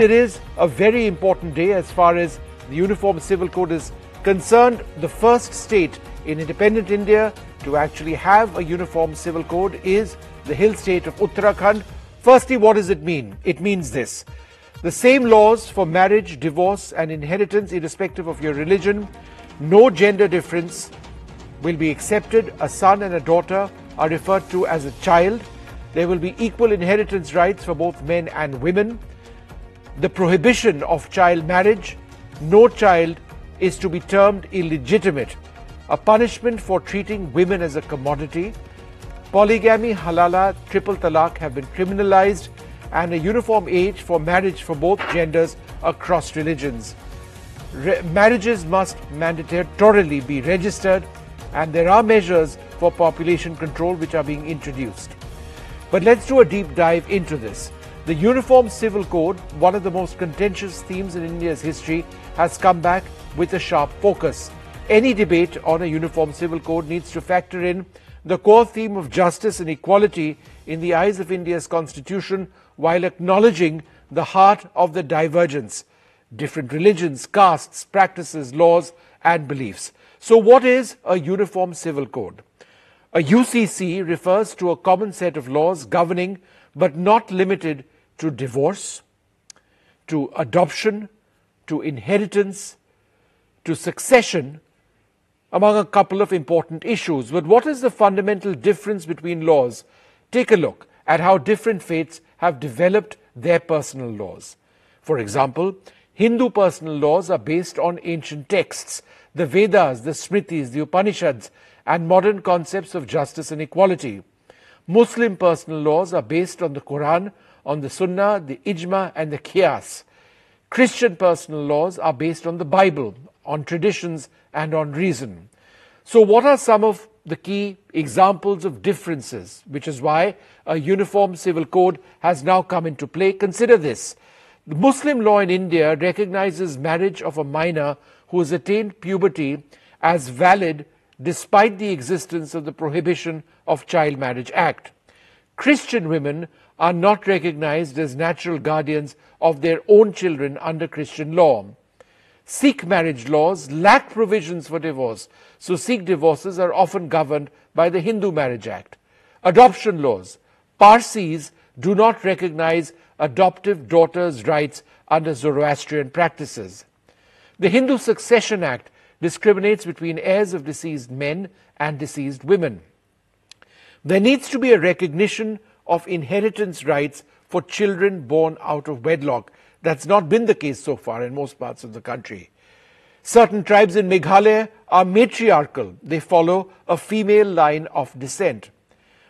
It is a very important day as far as the Uniform Civil Code is concerned. The first state in independent India to actually have a uniform civil code is the hill state of Uttarakhand. Firstly, what does it mean? It means this. The same laws for marriage, divorce, and inheritance, irrespective of your religion, no gender difference will be accepted. A son and a daughter are referred to as a child. There will be equal inheritance rights for both men and women the prohibition of child marriage, no child is to be termed illegitimate, a punishment for treating women as a commodity. Polygamy, halala, triple talaq have been criminalized, and a uniform age for marriage for both genders across religions. Re- marriages must mandatorily be registered, and there are measures for population control which are being introduced. But let's do a deep dive into this. The Uniform Civil Code, one of the most contentious themes in India's history, has come back with a sharp focus. Any debate on a Uniform Civil Code needs to factor in the core theme of justice and equality in the eyes of India's constitution while acknowledging the heart of the divergence different religions, castes, practices, laws, and beliefs. So, what is a Uniform Civil Code? A UCC refers to a common set of laws governing but not limited to divorce, to adoption, to inheritance, to succession, among a couple of important issues. But what is the fundamental difference between laws? Take a look at how different faiths have developed their personal laws. For example, Hindu personal laws are based on ancient texts, the Vedas, the Smritis, the Upanishads, and modern concepts of justice and equality. Muslim personal laws are based on the Quran, on the Sunnah, the Ijma, and the Qiyas. Christian personal laws are based on the Bible, on traditions, and on reason. So, what are some of the key examples of differences, which is why a uniform civil code has now come into play? Consider this. The Muslim law in India recognizes marriage of a minor who has attained puberty as valid despite the existence of the Prohibition of Child Marriage Act. Christian women are not recognized as natural guardians of their own children under Christian law. Sikh marriage laws lack provisions for divorce, so Sikh divorces are often governed by the Hindu Marriage Act. Adoption laws. Parsis do not recognize adoptive daughters' rights under Zoroastrian practices. The Hindu Succession Act discriminates between heirs of deceased men and deceased women. There needs to be a recognition of inheritance rights for children born out of wedlock. That's not been the case so far in most parts of the country. Certain tribes in Meghalaya are matriarchal, they follow a female line of descent.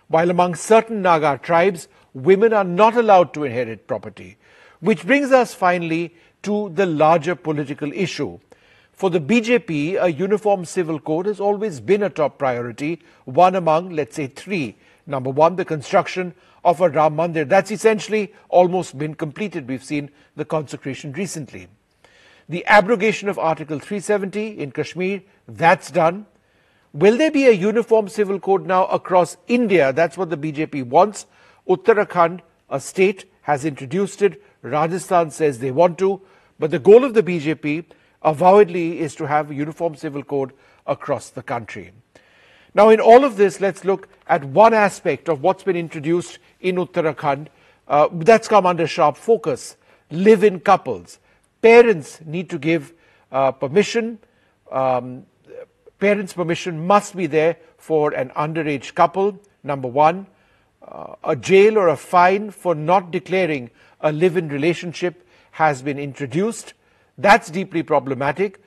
While among certain Naga tribes, women are not allowed to inherit property. Which brings us finally to the larger political issue. For the BJP, a uniform civil code has always been a top priority, one among, let's say, three. Number one, the construction of a Ram Mandir. That's essentially almost been completed. We've seen the consecration recently. The abrogation of Article 370 in Kashmir, that's done. Will there be a uniform civil code now across India? That's what the BJP wants. Uttarakhand, a state, has introduced it. Rajasthan says they want to. But the goal of the BJP avowedly is to have a uniform civil code across the country. Now, in all of this, let's look at one aspect of what's been introduced in Uttarakhand uh, that's come under sharp focus live in couples. Parents need to give uh, permission. Um, parents' permission must be there for an underage couple. Number one, uh, a jail or a fine for not declaring a live in relationship has been introduced. That's deeply problematic.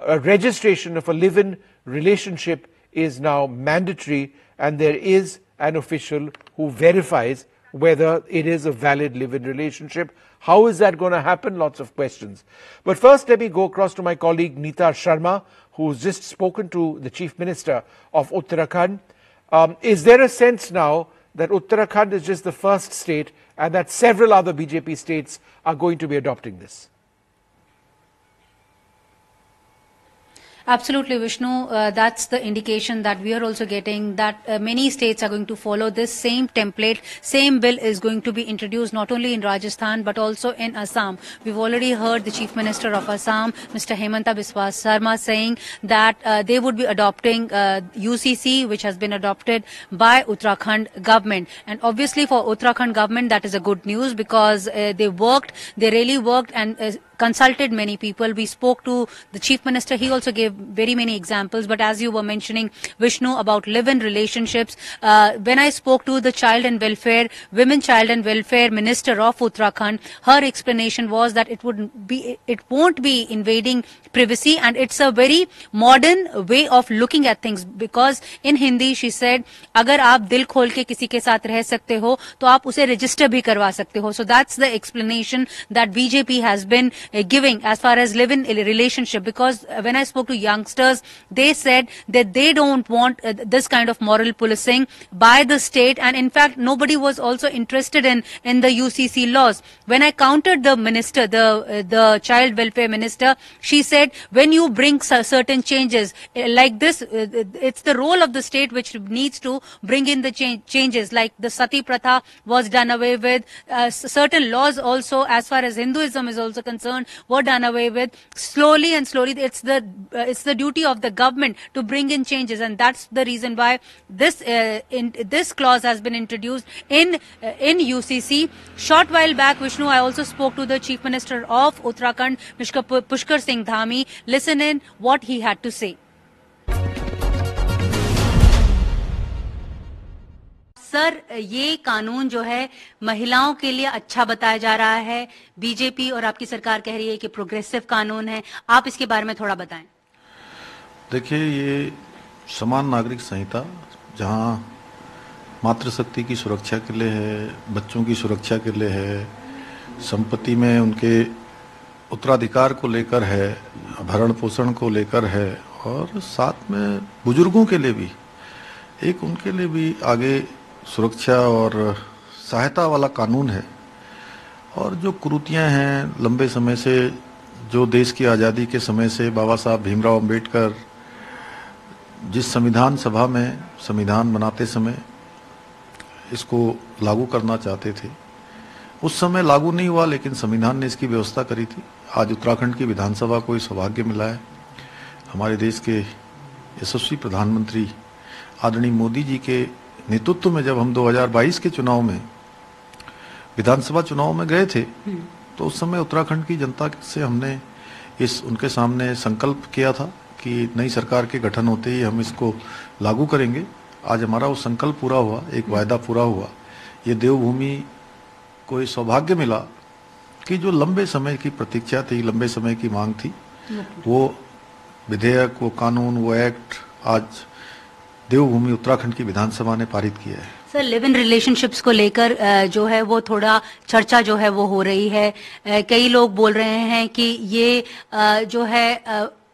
A registration of a live in relationship is now mandatory, and there is an official who verifies whether it is a valid live in relationship. How is that going to happen? Lots of questions. But first, let me go across to my colleague Nita Sharma, who's just spoken to the Chief Minister of Uttarakhand. Um, is there a sense now that Uttarakhand is just the first state and that several other BJP states are going to be adopting this? Absolutely, Vishnu. Uh, that's the indication that we are also getting that uh, many states are going to follow this same template. Same bill is going to be introduced not only in Rajasthan but also in Assam. We've already heard the Chief Minister of Assam, Mr. Himanta Biswa Sarma, saying that uh, they would be adopting UCC, which has been adopted by Uttarakhand government. And obviously, for Uttarakhand government, that is a good news because they worked, they really worked, and consulted many people. We spoke to the chief minister. He also gave very many examples. But as you were mentioning, Vishnu, about live-in relationships, uh, when I spoke to the child and welfare, women child and welfare minister of Uttarakhand, her explanation was that it would be, it won't be invading privacy and it's a very modern way of looking at things because in Hindi she said, अगर आप दिल खोल के किसी के साथ रह सकते हो तो आप उसे रजिस्टर भी करवा सकते हो so that's the explanation that BJP has been uh, giving as far as live-in relationship because uh, when I spoke to youngsters, they said that they don't want uh, this kind of moral policing by the state and in fact nobody was also interested in, in the UCC laws. When I countered the minister, the, the child welfare minister, she said when you bring certain changes like this, it's the role of the state which needs to bring in the cha changes like the sati pratha was done away with, uh, certain laws also as far as Hinduism is also concerned were done away with. Slowly and slowly, it's the uh, it's the duty of the government to bring in changes, and that's the reason why this uh, in, this clause has been introduced in uh, in UCC. Short while back, Vishnu, I also spoke to the Chief Minister of Uttarakhand, Mr. Pushkar Singh Dhami. Listen in what he had to say. Sir ये कानून जो है महिलाओं के लिए अच्छा बताया जा रहा है बीजेपी और आपकी सरकार कह रही है कि प्रोग्रेसिव कानून है आप इसके बारे में थोड़ा बताएँ देखिए, ये समान नागरिक संहिता, जहाँ मातृशक्ति की सुरक्षा के लिए है, बच्चों की सुरक्षा के लिए है, संपत्ति में उनके उत्तराधिकार को लेकर है, भरण पोषण को लेकर है, और साथ में बुज़ुर्गों के लिए भी, एक उनके लिए भी आगे सुरक्षा और सहायता वाला कानून है। और जो कुरुतियाँ हैं, लंबे समय से, जो देश की आज़ादी के समय से बाबा साहब भीमराव अंबेडकर जिस संविधान सभा में संविधान बनाते समय इसको लागू करना चाहते थे उस समय लागू नहीं हुआ लेकिन संविधान ने इसकी व्यवस्था करी थी आज उत्तराखंड की विधानसभा को सौभाग्य मिला है हमारे देश के यशस्वी प्रधानमंत्री आदरणीय मोदी जी के नेतृत्व में जब हम 2022 के चुनाव में विधानसभा चुनाव में गए थे हम्म। तो उस समय उत्तराखंड की जनता से हमने इस उनके सामने संकल्प किया था कि नई सरकार के गठन होते ही हम इसको लागू करेंगे। आज हमारा वो संकल्प पूरा हुआ एक हम्म। वायदा पूरा हुआ। ये देवभूमि को ये सौभाग्य मिला कि जो लंबे समय की प्रतीक्षा थी लंबे समय की मांग थी वो विधेयक वो कानून वो एक्ट आज देवभूमि उत्तराखंड की विधानसभा ने पारित किया है। सर लिव इन रिलेशनशिप्स को लेकर जो है वो थोड़ा चर्चा जो है वो हो रही है। कई लोग बोल रहे हैं कि ये जो है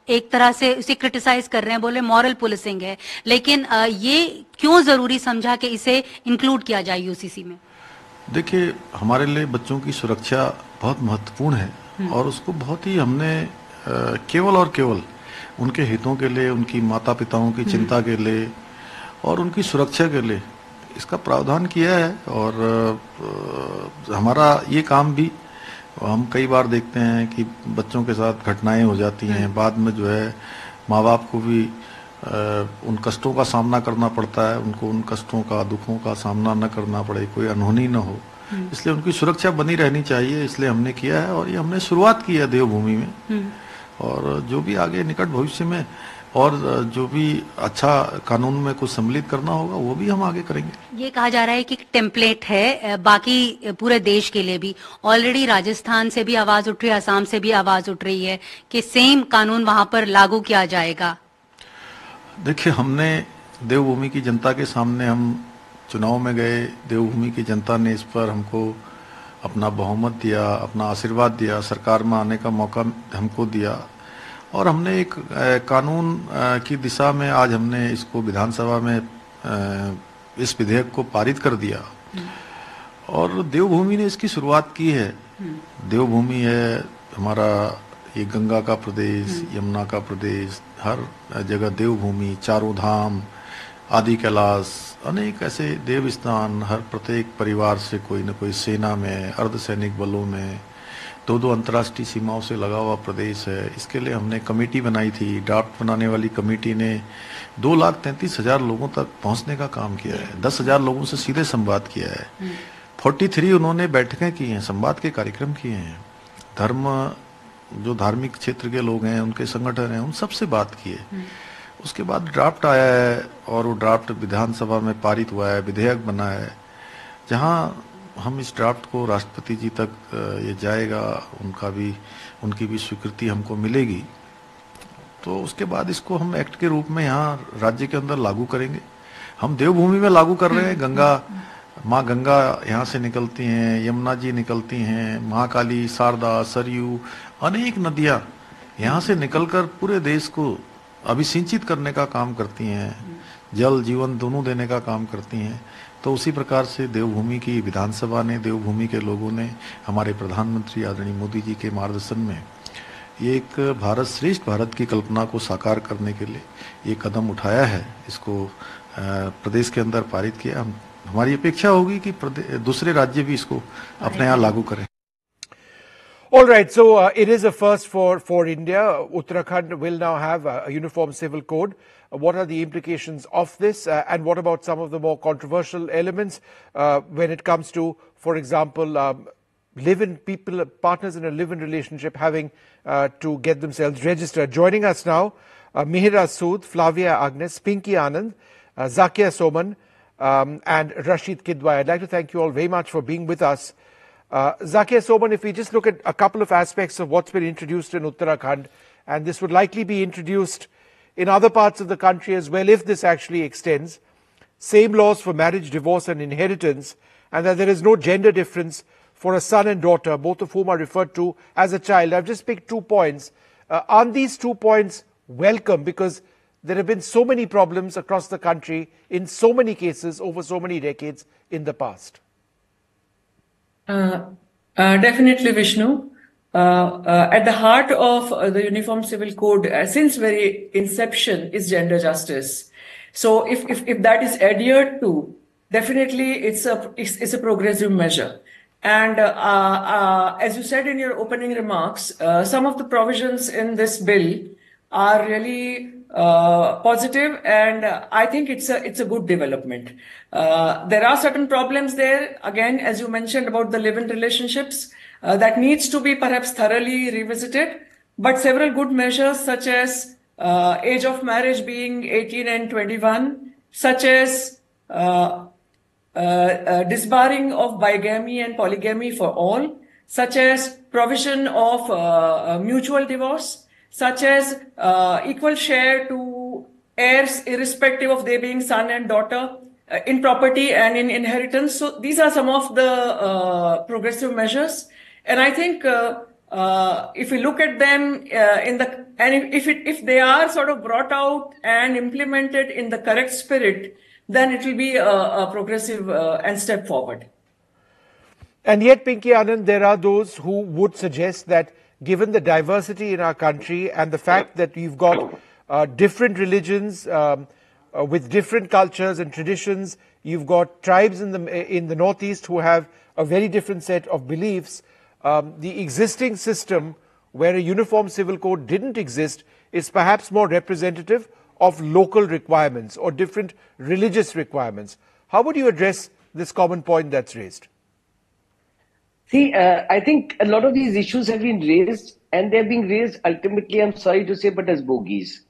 एक तरह से उसे क्रिटिसाइज कर रहे हैं बोले मॉरल पुलिसिंग है लेकिन ये क्यों ज़रूरी समझा कि इसे इंक्लूड किया जाए यूसीसी में देखिए हमारे लिए बच्चों की सुरक्षा बहुत महत्वपूर्ण है हम्म। और उसको बहुत ही हमने केवल और केवल उनके हितों के लिए उनकी माता पिताओं की हम्म। चिंता के लिए और उनकी सुरक्षा के लिए इसका प्रावधान किया है और हमारा ये काम भी हम कई बार देखते हैं कि बच्चों के साथ घटनाएँ हो जाती हैं हम्म। बाद में जो है माँ बाप को भी उन कष्टों का सामना करना पड़ता है उनको उन कष्टों का दुखों का सामना न करना पड़े कोई अनहोनी न हो हम्म। इसलिए उनकी सुरक्षा बनी रहनी चाहिए इसलिए हमने किया है और ये हमने शुरुआत की है देवभूमि में हम्म। और जो भी आगे निकट भविष्य में और जो भी अच्छा कानून में कुछ सम्मिलित करना होगा वो भी हम आगे करेंगे। ये कहा जा रहा है कि टेम्पलेट है बाकी पूरे देश के लिए भी। ऑलरेडी राजस्थान से भी आवाज़ उठ रही है आसाम से भी आवाज़ उठ रही है कि सेम कानून वहाँ पर लागू किया जाएगा। देखिए हमने देवभूमि की जनता के सामने हम चुनाव में गए। देवभूमि की जनता ने इस पर हमको अपना बहुमत दिया अपना आशीर्वाद दिया। सरकार में आने का मौका हमको दिया। और हमने एक कानून की दिशा में आज हमने इसको विधानसभा में इस विधेयक को पारित कर दिया। और देवभूमि ने इसकी शुरुआत की है। देवभूमि है हमारा ये गंगा का प्रदेश यमुना का प्रदेश हर जगह देवभूमि चारों धाम आदि कैलाश अनेक ऐसे देव स्थान हर प्रत्येक परिवार से कोई न कोई सेना में अर्धसैनिक बलों में दो दो अंतर्राष्ट्रीय सीमाओं से लगा हुआ प्रदेश है। इसके लिए हमने कमेटी बनाई थी। ड्राफ्ट बनाने वाली कमेटी ने दो लाख तैंतीस हज़ार लोगों तक पहुँचने का काम किया है। दस हज़ार लोगों से सीधे संवाद किया है। फोर्टी थ्री उन्होंने बैठकें की हैं संवाद के कार्यक्रम किए हैं। धर्म जो धार्मिक क्षेत्र के लोग हैं उनके संगठन हैं उन सबसे बात की है। उसके बाद ड्राफ्ट आया है और वो ड्राफ्ट विधानसभा में पारित हुआ है विधेयक बना है जहाँ हम इस ड्राफ्ट को राष्ट्रपति जी तक ये जाएगा, उनका भी, उनकी भी स्वीकृति हमको मिलेगी। तो उसके बाद इसको हम एक्ट के रूप में यहाँ राज्य के अंदर लागू करेंगे। हम देवभूमि में लागू कर रहे हैं। गंगा, माँ गंगा यहाँ से निकलती हैं, यमुना जी निकलती हैं, महाकाली, शारदा, सरयू, अनेक नदियाँ यहाँ से निकलकर पूरे देश को अभिसिंचित करने का काम करती हैं। जल जीवन दोनों देने का काम करती हैं। तो उसी प्रकार से देवभूमि की विधानसभा ने देवभूमि के लोगों ने हमारे प्रधानमंत्री आदरणीय मोदी जी के मार्गदर्शन में एक भारत श्रेष्ठ भारत की कल्पना को साकार करने के लिए ये कदम उठाया है इसको प्रदेश के अंदर पारित किया हम हमारी अपेक्षा होगी कि दूसरे राज्य भी इसको अपने यहाँ लागू करें All right, so uh, it is a first for, for India. Uttarakhand will now have a, a uniform civil code. What are the implications of this? Uh, and what about some of the more controversial elements uh, when it comes to, for example, um, live-in people, partners in a live-in relationship having uh, to get themselves registered? Joining us now, uh, Mihira Sood, Flavia Agnes, Pinky Anand, uh, Zakia Soman, um, and Rashid Kidwai. I'd like to thank you all very much for being with us. Uh, Zakia Soman, if we just look at a couple of aspects of what's been introduced in Uttarakhand, and this would likely be introduced in other parts of the country as well if this actually extends, same laws for marriage, divorce and inheritance, and that there is no gender difference for a son and daughter, both of whom are referred to as a child. I've just picked two points. Uh, aren't these two points welcome? Because there have been so many problems across the country in so many cases over so many decades in the past. Uh, uh, definitely, Vishnu. Uh, at the heart of the Uniform Civil Code, since very inception, is gender justice. So, if, if, if that is adhered to, definitely it's a it's, it's a progressive measure. And uh, uh, as you said in your opening remarks, uh, some of the provisions in this bill are really uh, positive and uh, I think it's a it's a good development. Uh, there are certain problems there again as you mentioned about the live-in relationships uh, that needs to be perhaps thoroughly revisited but several good measures such as uh, age of marriage being 18 and 21 such as uh, disbarring of bigamy and polygamy for all such as provision of mutual divorce such as uh, equal share to heirs irrespective of they being son and daughter uh, in property and in inheritance. So these are some of the uh, progressive measures. And I think uh, uh, if we look at them uh, in the, and if, it, if they are sort of brought out and implemented in the correct spirit, then it will be a, a progressive and step forward. And yet, Pinky Anand, there are those who would suggest that given the diversity in our country and the fact that we've got uh, different religions um, uh, with different cultures and traditions, you've got tribes in the in the northeast who have a very different set of beliefs. Um, the existing system, where a uniform civil code didn't exist, is perhaps more representative of local requirements or different religious requirements. How would you address this common point that's raised? See, uh, I think a lot of these issues have been raised, and they're being raised ultimately, I'm sorry to say, but as bogies.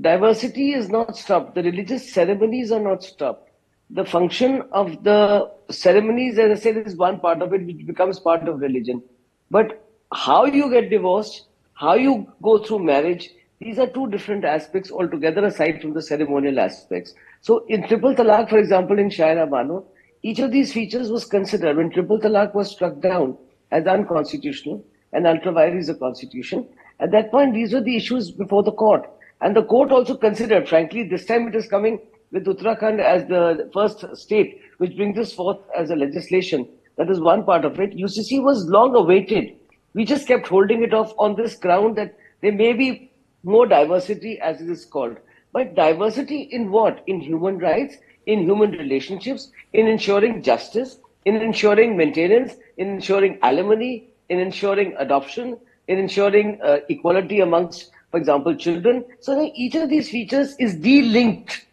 Diversity is not stopped. The religious ceremonies are not stopped. The function of the ceremonies, as I said, is one part of it, which becomes part of religion. But how you get divorced, how you go through marriage, these are two different aspects altogether aside from the ceremonial aspects. So in Triple Talaq, for example, in Shayara Bano, each of these features was considered when triple talaq was struck down as unconstitutional and ultra vires a constitution. At that point, these were the issues before the court. And the court also considered, frankly, this time it is coming with Uttarakhand as the first state which brings this forth as a legislation. That is one part of it. UCC was long awaited We just kept holding it off on this ground that there may be more diversity, as it is called. But diversity in what? In human rights, in human relationships, in ensuring justice, in ensuring maintenance, in ensuring alimony, in ensuring adoption, in ensuring uh, equality amongst, for example, children. So each of these features is de-linked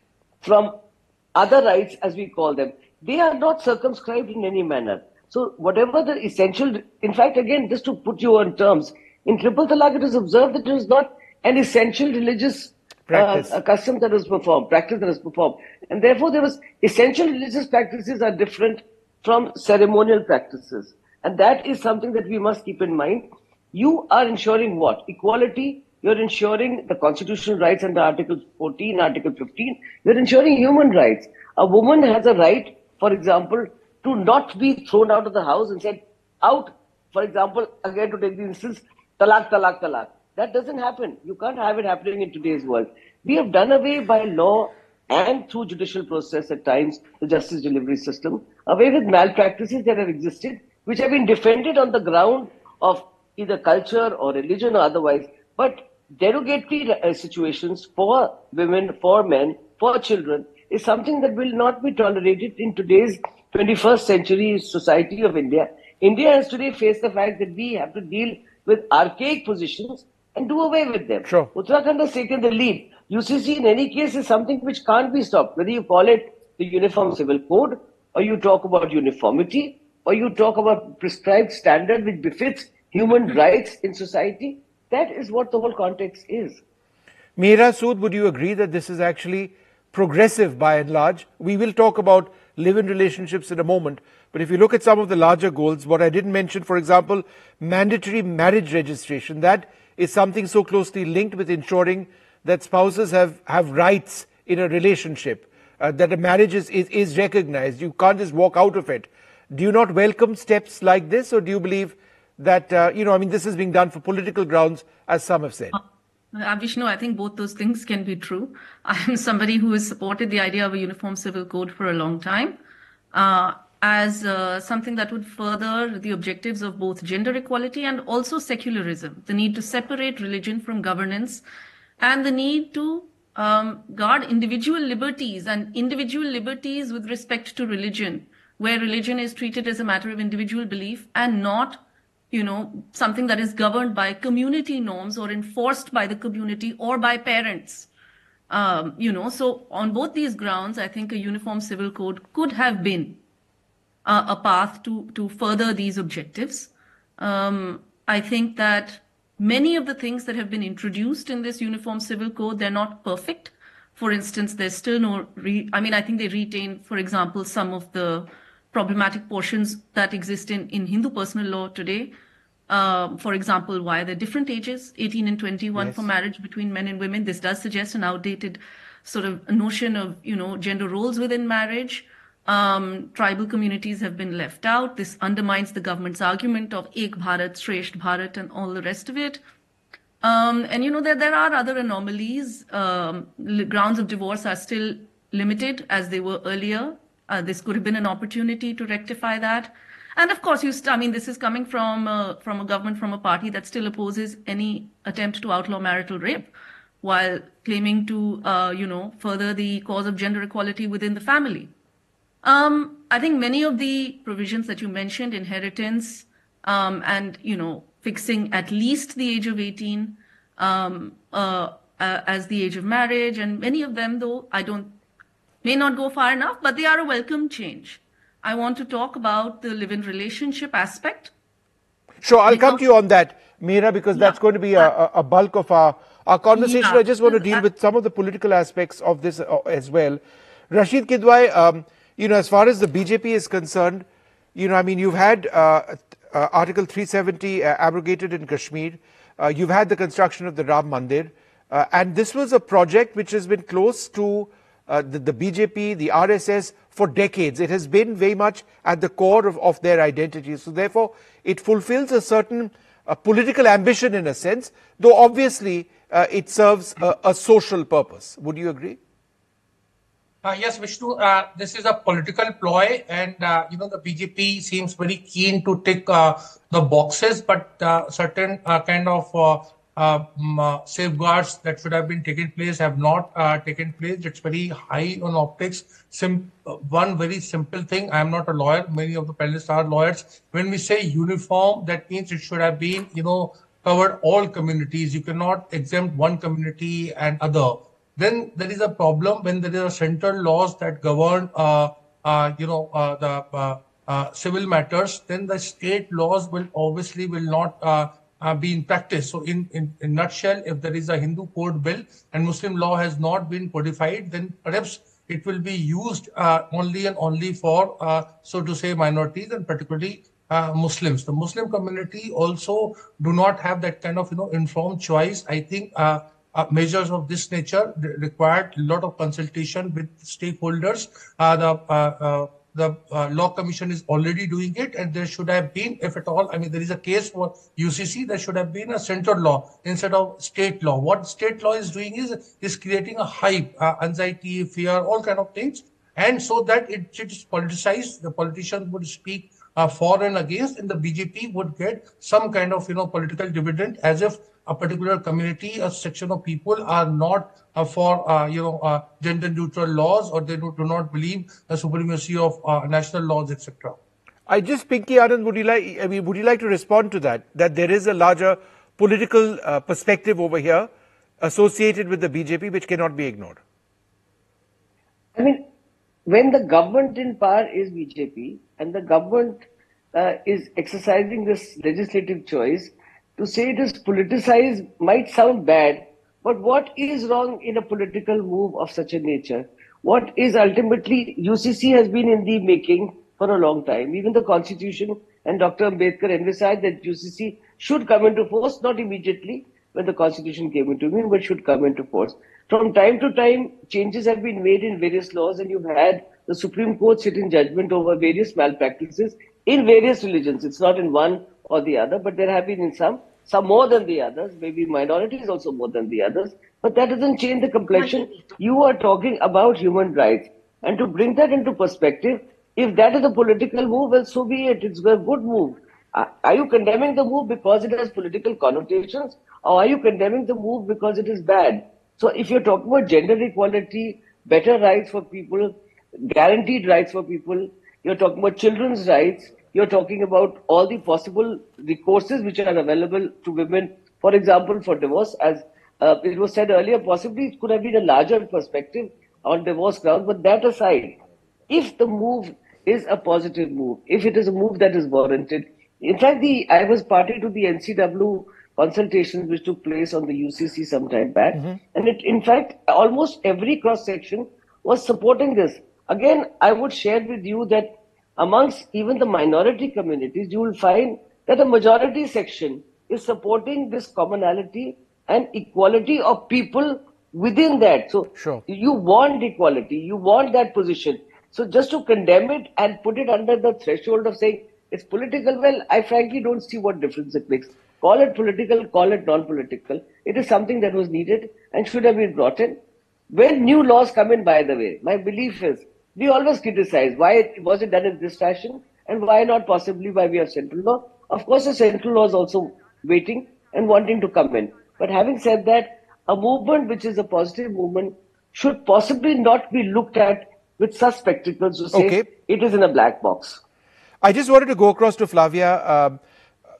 from other rights, as we call them. They are not circumscribed in any manner. So whatever the essential, in fact, again, just to put you on terms, in triple talaq, it is observed that it is not an essential religious practice. Uh, custom that was performed, practice that was performed. And therefore, there was essential religious practices are different from ceremonial practices. And that is something that we must keep in mind. You are ensuring what? Equality. You're ensuring the constitutional rights under Article 14, Article 15. You're ensuring human rights. A woman has a right, for example, to not be thrown out of the house and said, out, for example, again to take the instance, talak, talak, talak. That doesn't happen. You can't have it happening in today's world. We have done away by law and through judicial process at times, the justice delivery system, away with malpractices that have existed, which have been defended on the ground of either culture or religion or otherwise, but derogatory uh, situations for women, for men, for children is something that will not be tolerated in today's 21st century society of India. India has today faced the fact that we have to deal with archaic positions and do away with them. Sure. Uttarakhand has taken the lead. UCC in any case is something which can't be stopped, whether you call it the Uniform Civil Code or you talk about uniformity or you talk about prescribed standard which befits human rights in society. That is what the whole context is. Mihra Sood, would you agree that this is actually progressive by and large? We will talk about live-in relationships in a moment, but if you look at some of the larger goals, what I didn't mention, for example, mandatory marriage registration, that is something so closely linked with ensuring that spouses have, have rights in a relationship, uh, that a marriage is, is, is recognized. You can't just walk out of it. Do you not welcome steps like this, or do you believe that, uh, you know, I mean, this is being done for political grounds, as some have said? Uh, I think both those things can be true. I am somebody who has supported the idea of a uniform civil code for a long time. Uh, as uh, something that would further the objectives of both gender equality and also secularism, the need to separate religion from governance, and the need to um, guard individual liberties and individual liberties with respect to religion, where religion is treated as a matter of individual belief and not, you know, something that is governed by community norms or enforced by the community or by parents. Um, you know, so on both these grounds, I think a uniform civil code could have been uh, a path to to further these objectives. Um, I think that many of the things that have been introduced in this uniform civil code they're not perfect. For instance, there's still no. Re- I mean, I think they retain, for example, some of the problematic portions that exist in in Hindu personal law today. Uh, for example, why they're different ages, 18 and 21 Yes. for marriage between men and women. This does suggest an outdated sort of notion of, you know, gender roles within marriage. Um, tribal communities have been left out. This undermines the government's argument of Ek Bharat, Shresht Bharat, and all the rest of it. Um, and you know there there are other anomalies. Um, grounds of divorce are still limited as they were earlier. Uh, this could have been an opportunity to rectify that. And of course, you. St- I mean, this is coming from uh, from a government from a party that still opposes any attempt to outlaw marital rape, while claiming to uh, you know further the cause of gender equality within the family. Um, I think many of the provisions that you mentioned, inheritance, um, and you know, fixing at least the age of 18 um, uh, uh, as the age of marriage, and many of them, though I don't may not go far enough, but they are a welcome change. I want to talk about the live-in relationship aspect. Sure, I'll come to you on that, Meera, because that's going to be a, a- bulk of our, our conversation. Yeah. I just want to deal with some of the political aspects of this uh, as well. Rashid Kidwai, um, you know, as far as the BJP is concerned, you know, I mean, you've had uh, uh, Article 370 uh, abrogated in Kashmir. Uh, you've had the construction of the Ram Mandir. Uh, and this was a project which has been close to uh, the, the BJP, the RSS for decades. It has been very much at the core of, of their identity. So therefore, it fulfills a certain uh, political ambition in a sense, though obviously uh, it serves a, a social purpose. Would you agree? Uh, yes, Vishnu, uh, this is a political ploy, and uh, you know the BJP seems very keen to tick the boxes, but certain kind of um, safeguards that should have been taken place have not taken place. It's very high on optics. Sim- one very simple thing. I am not a lawyer. Many of the panelists are lawyers. When we say uniform, that means it should have been, you know, covered all communities. You cannot exempt one community and other then there is a problem when there is a central laws that govern, uh, uh, you know, uh, the uh, uh, civil matters. Then the state laws will obviously will not uh, be in practice. So, in in in nutshell, if there is a Hindu code bill and Muslim law has not been codified, then perhaps it will be used uh, only and only for, uh, so to say, minorities and particularly Muslims. The Muslim community also do not have that kind of you know informed choice. I think uh, measures of this nature required a lot of consultation with stakeholders. Uh, the uh, uh the uh, law commission is already doing it, and there should have been, if at all, I mean, there is a case for UCC, there should have been a central law instead of state law. What state law is doing is is creating a hype, uh, anxiety, fear, all kind of things, and so that it, is politicized. The politicians would speak for and against, and the BJP would get some kind of you know political dividend as if a particular community, a section of people are not uh, for uh, you know uh, gender neutral laws or they do, do not believe the supremacy of uh, national laws, etc. I just, Pinky Anand, would you like? I mean, would you like to respond to that? That there is a larger political uh, perspective over here associated with the BJP, which cannot be ignored. I mean, when the government in power is BJP and the government uh, is exercising this legislative choice to say it is politicized might sound bad, but what is wrong in a political move of such a nature? What is ultimately UCC has been in the making for a long time. Even the Constitution and Dr. Ambedkar envisaged that UCC should come into force, not immediately when the Constitution came into being, but should come into force. From time to time, changes have been made in various laws, and you've had the Supreme Court sit in judgment over various malpractices in various religions. It's not in one or the other, but there have been in some, some more than the others, maybe minorities also more than the others, but that doesn't change the complexion. You are talking about human rights. And to bring that into perspective, if that is a political move, well, so be it. It's a good move. Are you condemning the move because it has political connotations, or are you condemning the move because it is bad? So if you're talking about gender equality, better rights for people, guaranteed rights for people, you're talking about children's rights, you're talking about all the possible recourses which are available to women, for example, for divorce. As uh, it was said earlier, possibly it could have been a larger perspective on divorce grounds. But that aside, if the move is a positive move, if it is a move that is warranted, in fact, the I was party to the NCW consultations which took place on the UCC some time back, mm-hmm. and it, in fact, almost every cross section was supporting this. Again, I would share with you that amongst even the minority communities, you will find that the majority section is supporting this commonality and equality of people within that. So sure. you want equality, you want that position. So just to condemn it and put it under the threshold of saying it's political, well, I frankly don't see what difference it makes. Call it political, call it non-political. It is something that was needed and should have been brought in. When new laws come in, by the way, my belief is we always criticize why it was it done in this fashion and why not possibly by way of central law. Of course, the central law is also waiting and wanting to come in. But having said that, a movement which is a positive movement should possibly not be looked at with such spectacles to say okay. it is in a black box. I just wanted to go across to Flavia, uh,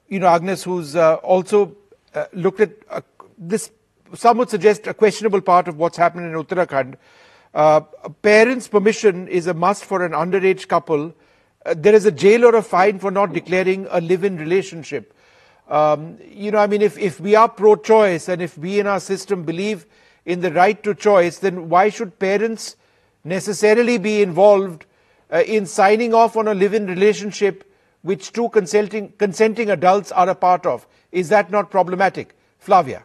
you know, Agnes, who's uh, also uh, looked at uh, this, some would suggest a questionable part of what's happened in Uttarakhand. Uh, parents' permission is a must for an underage couple. Uh, there is a jail or a fine for not declaring a live-in relationship. Um, you know, I mean, if, if we are pro-choice and if we in our system believe in the right to choice, then why should parents necessarily be involved uh, in signing off on a live-in relationship which two consenting, consenting adults are a part of? Is that not problematic? Flavia.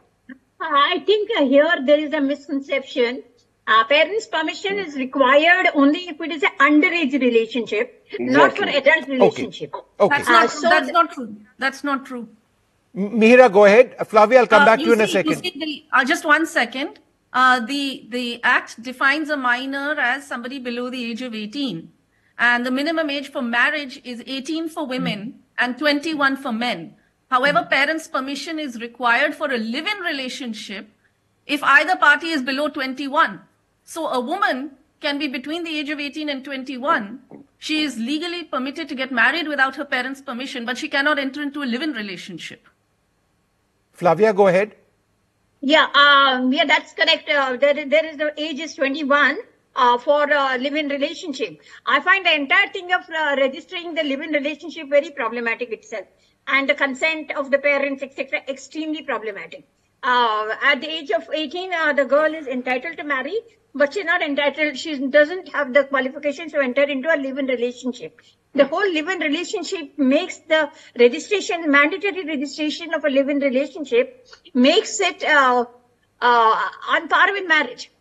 I think here there is a misconception uh, parents' permission is required only if it is an underage relationship, exactly. not for adult relationship. Okay. okay. That's, not, uh, so that's not true. That's not true. Mihira, go ahead. Flavia, I'll come uh, back to you in a second. See, uh, just one second. uh, the the act defines a minor as somebody below the age of 18 and the minimum age for marriage is 18 for women mm. and 21 for men however mm. parents permission is required for a live-in relationship if either party is below 21 so a woman can be between the age of 18 and 21 she is legally permitted to get married without her parents permission but she cannot enter into a live-in relationship flavia go ahead yeah, um, yeah, that's correct. Uh, there, there is the age is 21 uh, for uh, live-in relationship. I find the entire thing of uh, registering the live-in relationship very problematic itself, and the consent of the parents, etc., extremely problematic. Uh, at the age of 18, uh, the girl is entitled to marry, but she's not entitled. She doesn't have the qualifications to enter into a live-in relationship. The whole live-in relationship makes the registration, mandatory registration of a live-in relationship, makes it uh, uh, on par with marriage.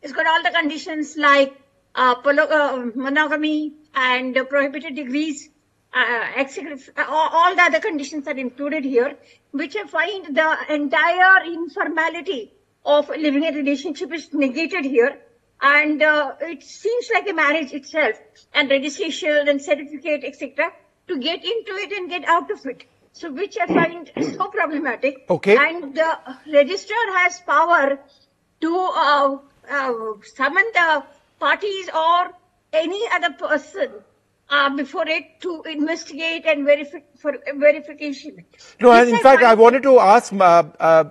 It's got all the conditions like uh, uh monogamy and prohibited degrees, all, all the other conditions are included here, which I find the entire informality of living a relationship is negated here. And uh, it seems like a marriage itself and registration and certificate etc to get into it and get out of it. So which i find so problematic. Okay. And the registrar has power to uh, uh, summon the parties or any other person uh, before it to investigate and verify for verification. No, and in fact, I wanted to ask uh, uh,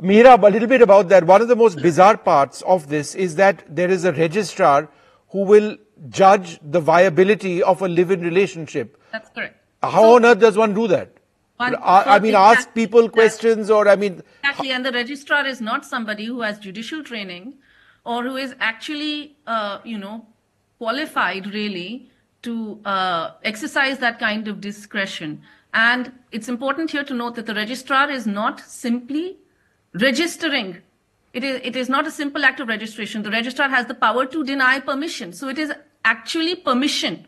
Mira, a little bit about that. One of the most bizarre parts of this is that there is a registrar who will judge the viability of a live-in relationship. That's correct. How so, on earth does one do that? One, I, I mean, exactly, ask people questions or I mean... Exactly, and the registrar is not somebody who has judicial training or who is actually, uh, you know, qualified really to uh, exercise that kind of discretion. And it's important here to note that the registrar is not simply registering. It is, it is not a simple act of registration. The registrar has the power to deny permission. So it is actually permission.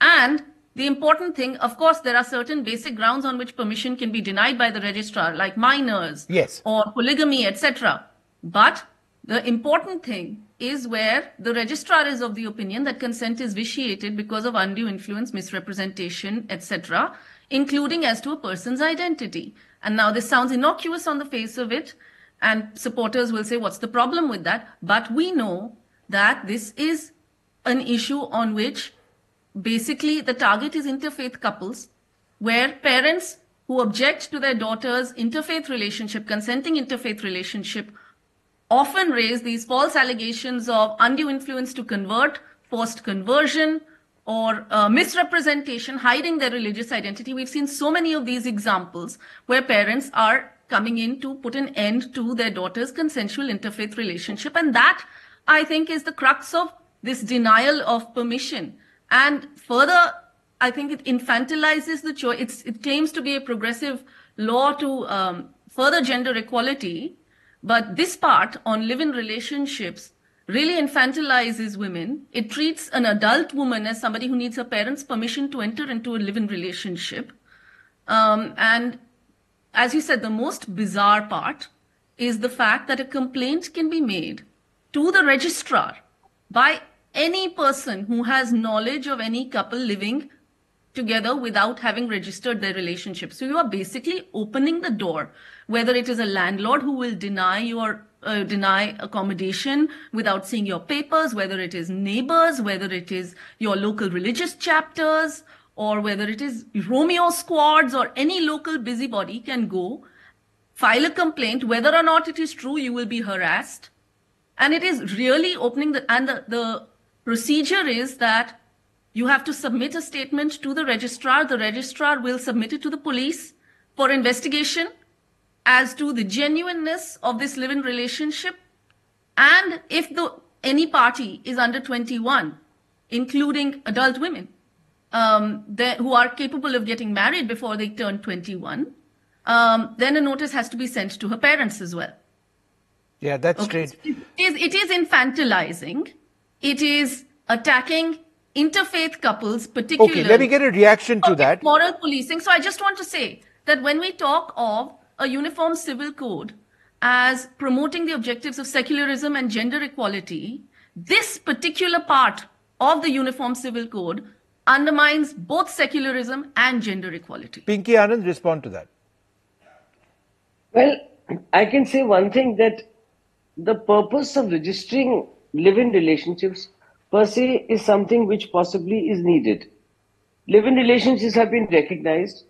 And the important thing, of course, there are certain basic grounds on which permission can be denied by the registrar, like minors yes. or polygamy, etc. But the important thing is where the registrar is of the opinion that consent is vitiated because of undue influence, misrepresentation, etc., including as to a person's identity. And now this sounds innocuous on the face of it, and supporters will say, what's the problem with that? But we know that this is an issue on which basically the target is interfaith couples, where parents who object to their daughter's interfaith relationship, consenting interfaith relationship, often raise these false allegations of undue influence to convert, forced conversion, or uh, misrepresentation, hiding their religious identity. We've seen so many of these examples where parents are coming in to put an end to their daughter's consensual interfaith relationship. And that, I think, is the crux of this denial of permission. And further, I think it infantilizes the choice. it claims to be a progressive law to um, further gender equality. But this part on live-in relationships really infantilizes women. It treats an adult woman as somebody who needs her parents' permission to enter into a live-in relationship. Um, and as you said, the most bizarre part is the fact that a complaint can be made to the registrar by any person who has knowledge of any couple living together without having registered their relationship. So you are basically opening the door, whether it is a landlord who will deny your uh, deny accommodation without seeing your papers, whether it is neighbors, whether it is your local religious chapters, or whether it is Romeo squads or any local busybody can go, file a complaint, whether or not it is true, you will be harassed. And it is really opening the, and the, the procedure is that you have to submit a statement to the registrar. The registrar will submit it to the police for investigation as to the genuineness of this live-in relationship and if the any party is under 21 including adult women um, who are capable of getting married before they turn 21 um, then a notice has to be sent to her parents as well yeah that's okay. strange it is, it is infantilizing it is attacking interfaith couples particularly okay let me get a reaction to that moral policing so i just want to say that when we talk of a uniform civil code as promoting the objectives of secularism and gender equality, this particular part of the Uniform Civil Code undermines both secularism and gender equality. Pinky Anand, respond to that. Well, I can say one thing that the purpose of registering live-in relationships per se is something which possibly is needed. Live-in relationships have been recognized.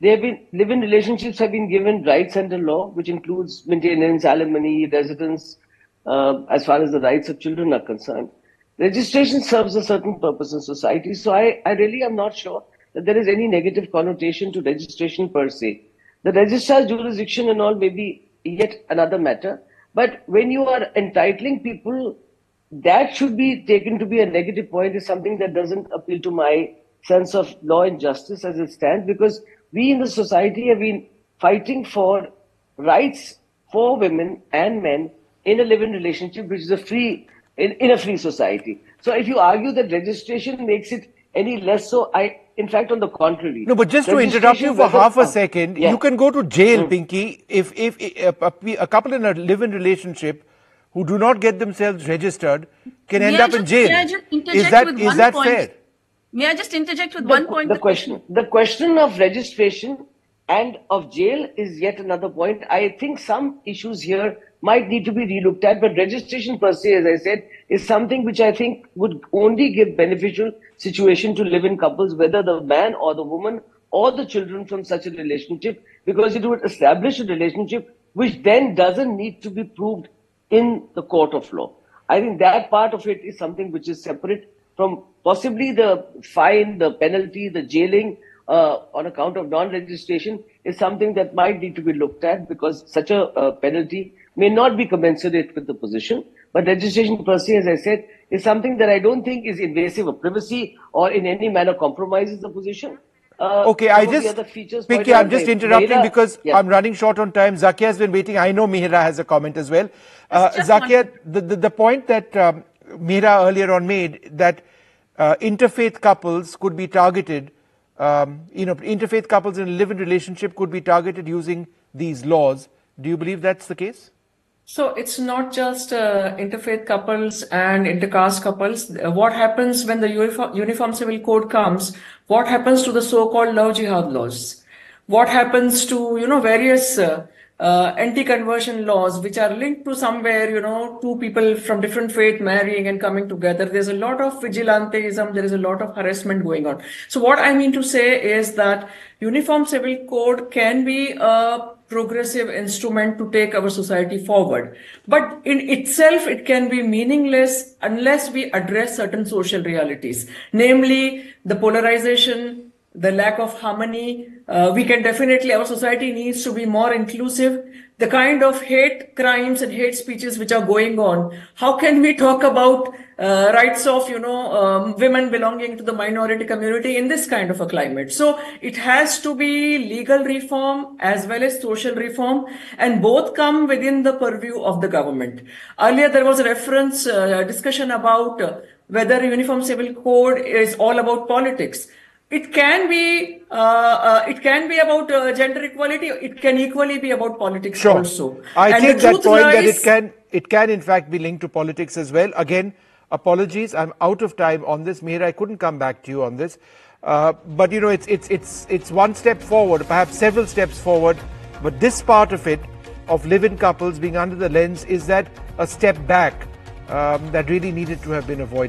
They have been live-in relationships have been given rights under law, which includes maintenance, alimony, residence, uh, as far as the rights of children are concerned. Registration serves a certain purpose in society, so I, I really am not sure that there is any negative connotation to registration per se. The registrar's jurisdiction and all may be yet another matter, but when you are entitling people, that should be taken to be a negative point is something that doesn't appeal to my sense of law and justice as it stands because we in the society have been fighting for rights for women and men in a living relationship which is a free in, in a free society. So if you argue that registration makes it any less so i in fact on the contrary. No, but just to interrupt you for half a second, Yeah. you can go to jail, hmm. Pinky, if, if, if a, a couple in a live-in relationship who do not get themselves registered can end May I up in jail. may I just Is interject that, with is one that point? fair? May I just interject with the, one point? the that- question the question of registration and of jail is yet another point i think some issues here might need to be relooked at but registration per se as i said is something which i think would only give beneficial situation to live in couples whether the man or the woman or the children from such a relationship because it would establish a relationship which then doesn't need to be proved in the court of law. I think that part of it is something which is separate from possibly the fine, the penalty, the jailing uh, on account of non-registration is something that might need to be looked at because such a uh, penalty may not be commensurate with the position. But registration per se, as I said, is something that I don't think is invasive of privacy or in any manner compromises the position. Uh, Okay, I just, Pinky, I'm just interrupting Meera- because Yeah. I'm running short on time. Zakia has been waiting. I know Mihira has a comment as well. Uh, Zakia, one- the, the, the point that um, Mihira earlier on made that uh, interfaith couples could be targeted, um, you know, interfaith couples in a live-in relationship could be targeted using these laws. Do you believe that's the case? So it's not just uh, interfaith couples and intercaste couples. Uh, What happens when the Uniform, Civil Code comes? What happens to the so-called love jihad laws? What happens to, you know, various uh, uh, anti-conversion laws which are linked to somewhere, you know, two people from different faith marrying and coming together? There's a lot of vigilantism. There is a lot of harassment going on. So what I mean to say is that Uniform Civil Code can be a progressive instrument to take our society forward. But in itself, it can be meaningless unless we address certain social realities, namely the polarization, the lack of harmony. Uh, we can definitely, our society needs to be more inclusive. The kind of hate crimes and hate speeches which are going on, how can we talk about uh, rights of, you know, um, women belonging to the minority community in this kind of a climate? So it has to be legal reform as well as social reform, and both come within the purview of the government. Earlier, there was a reference uh, discussion about uh, whether Uniform Civil Code is all about politics. It can be, uh, uh, it can be about uh, gender equality. It can equally be about politics Sure. also. I And take that point that it can it can in fact be linked to politics as well. Again, apologies, I'm out of time on this. Mihir, I couldn't come back to you on this. Uh, but you know, it's it's it's it's one step forward, perhaps several steps forward. But this part of it, of live-in couples being under the lens, is that a step back um, that really needed to have been avoided.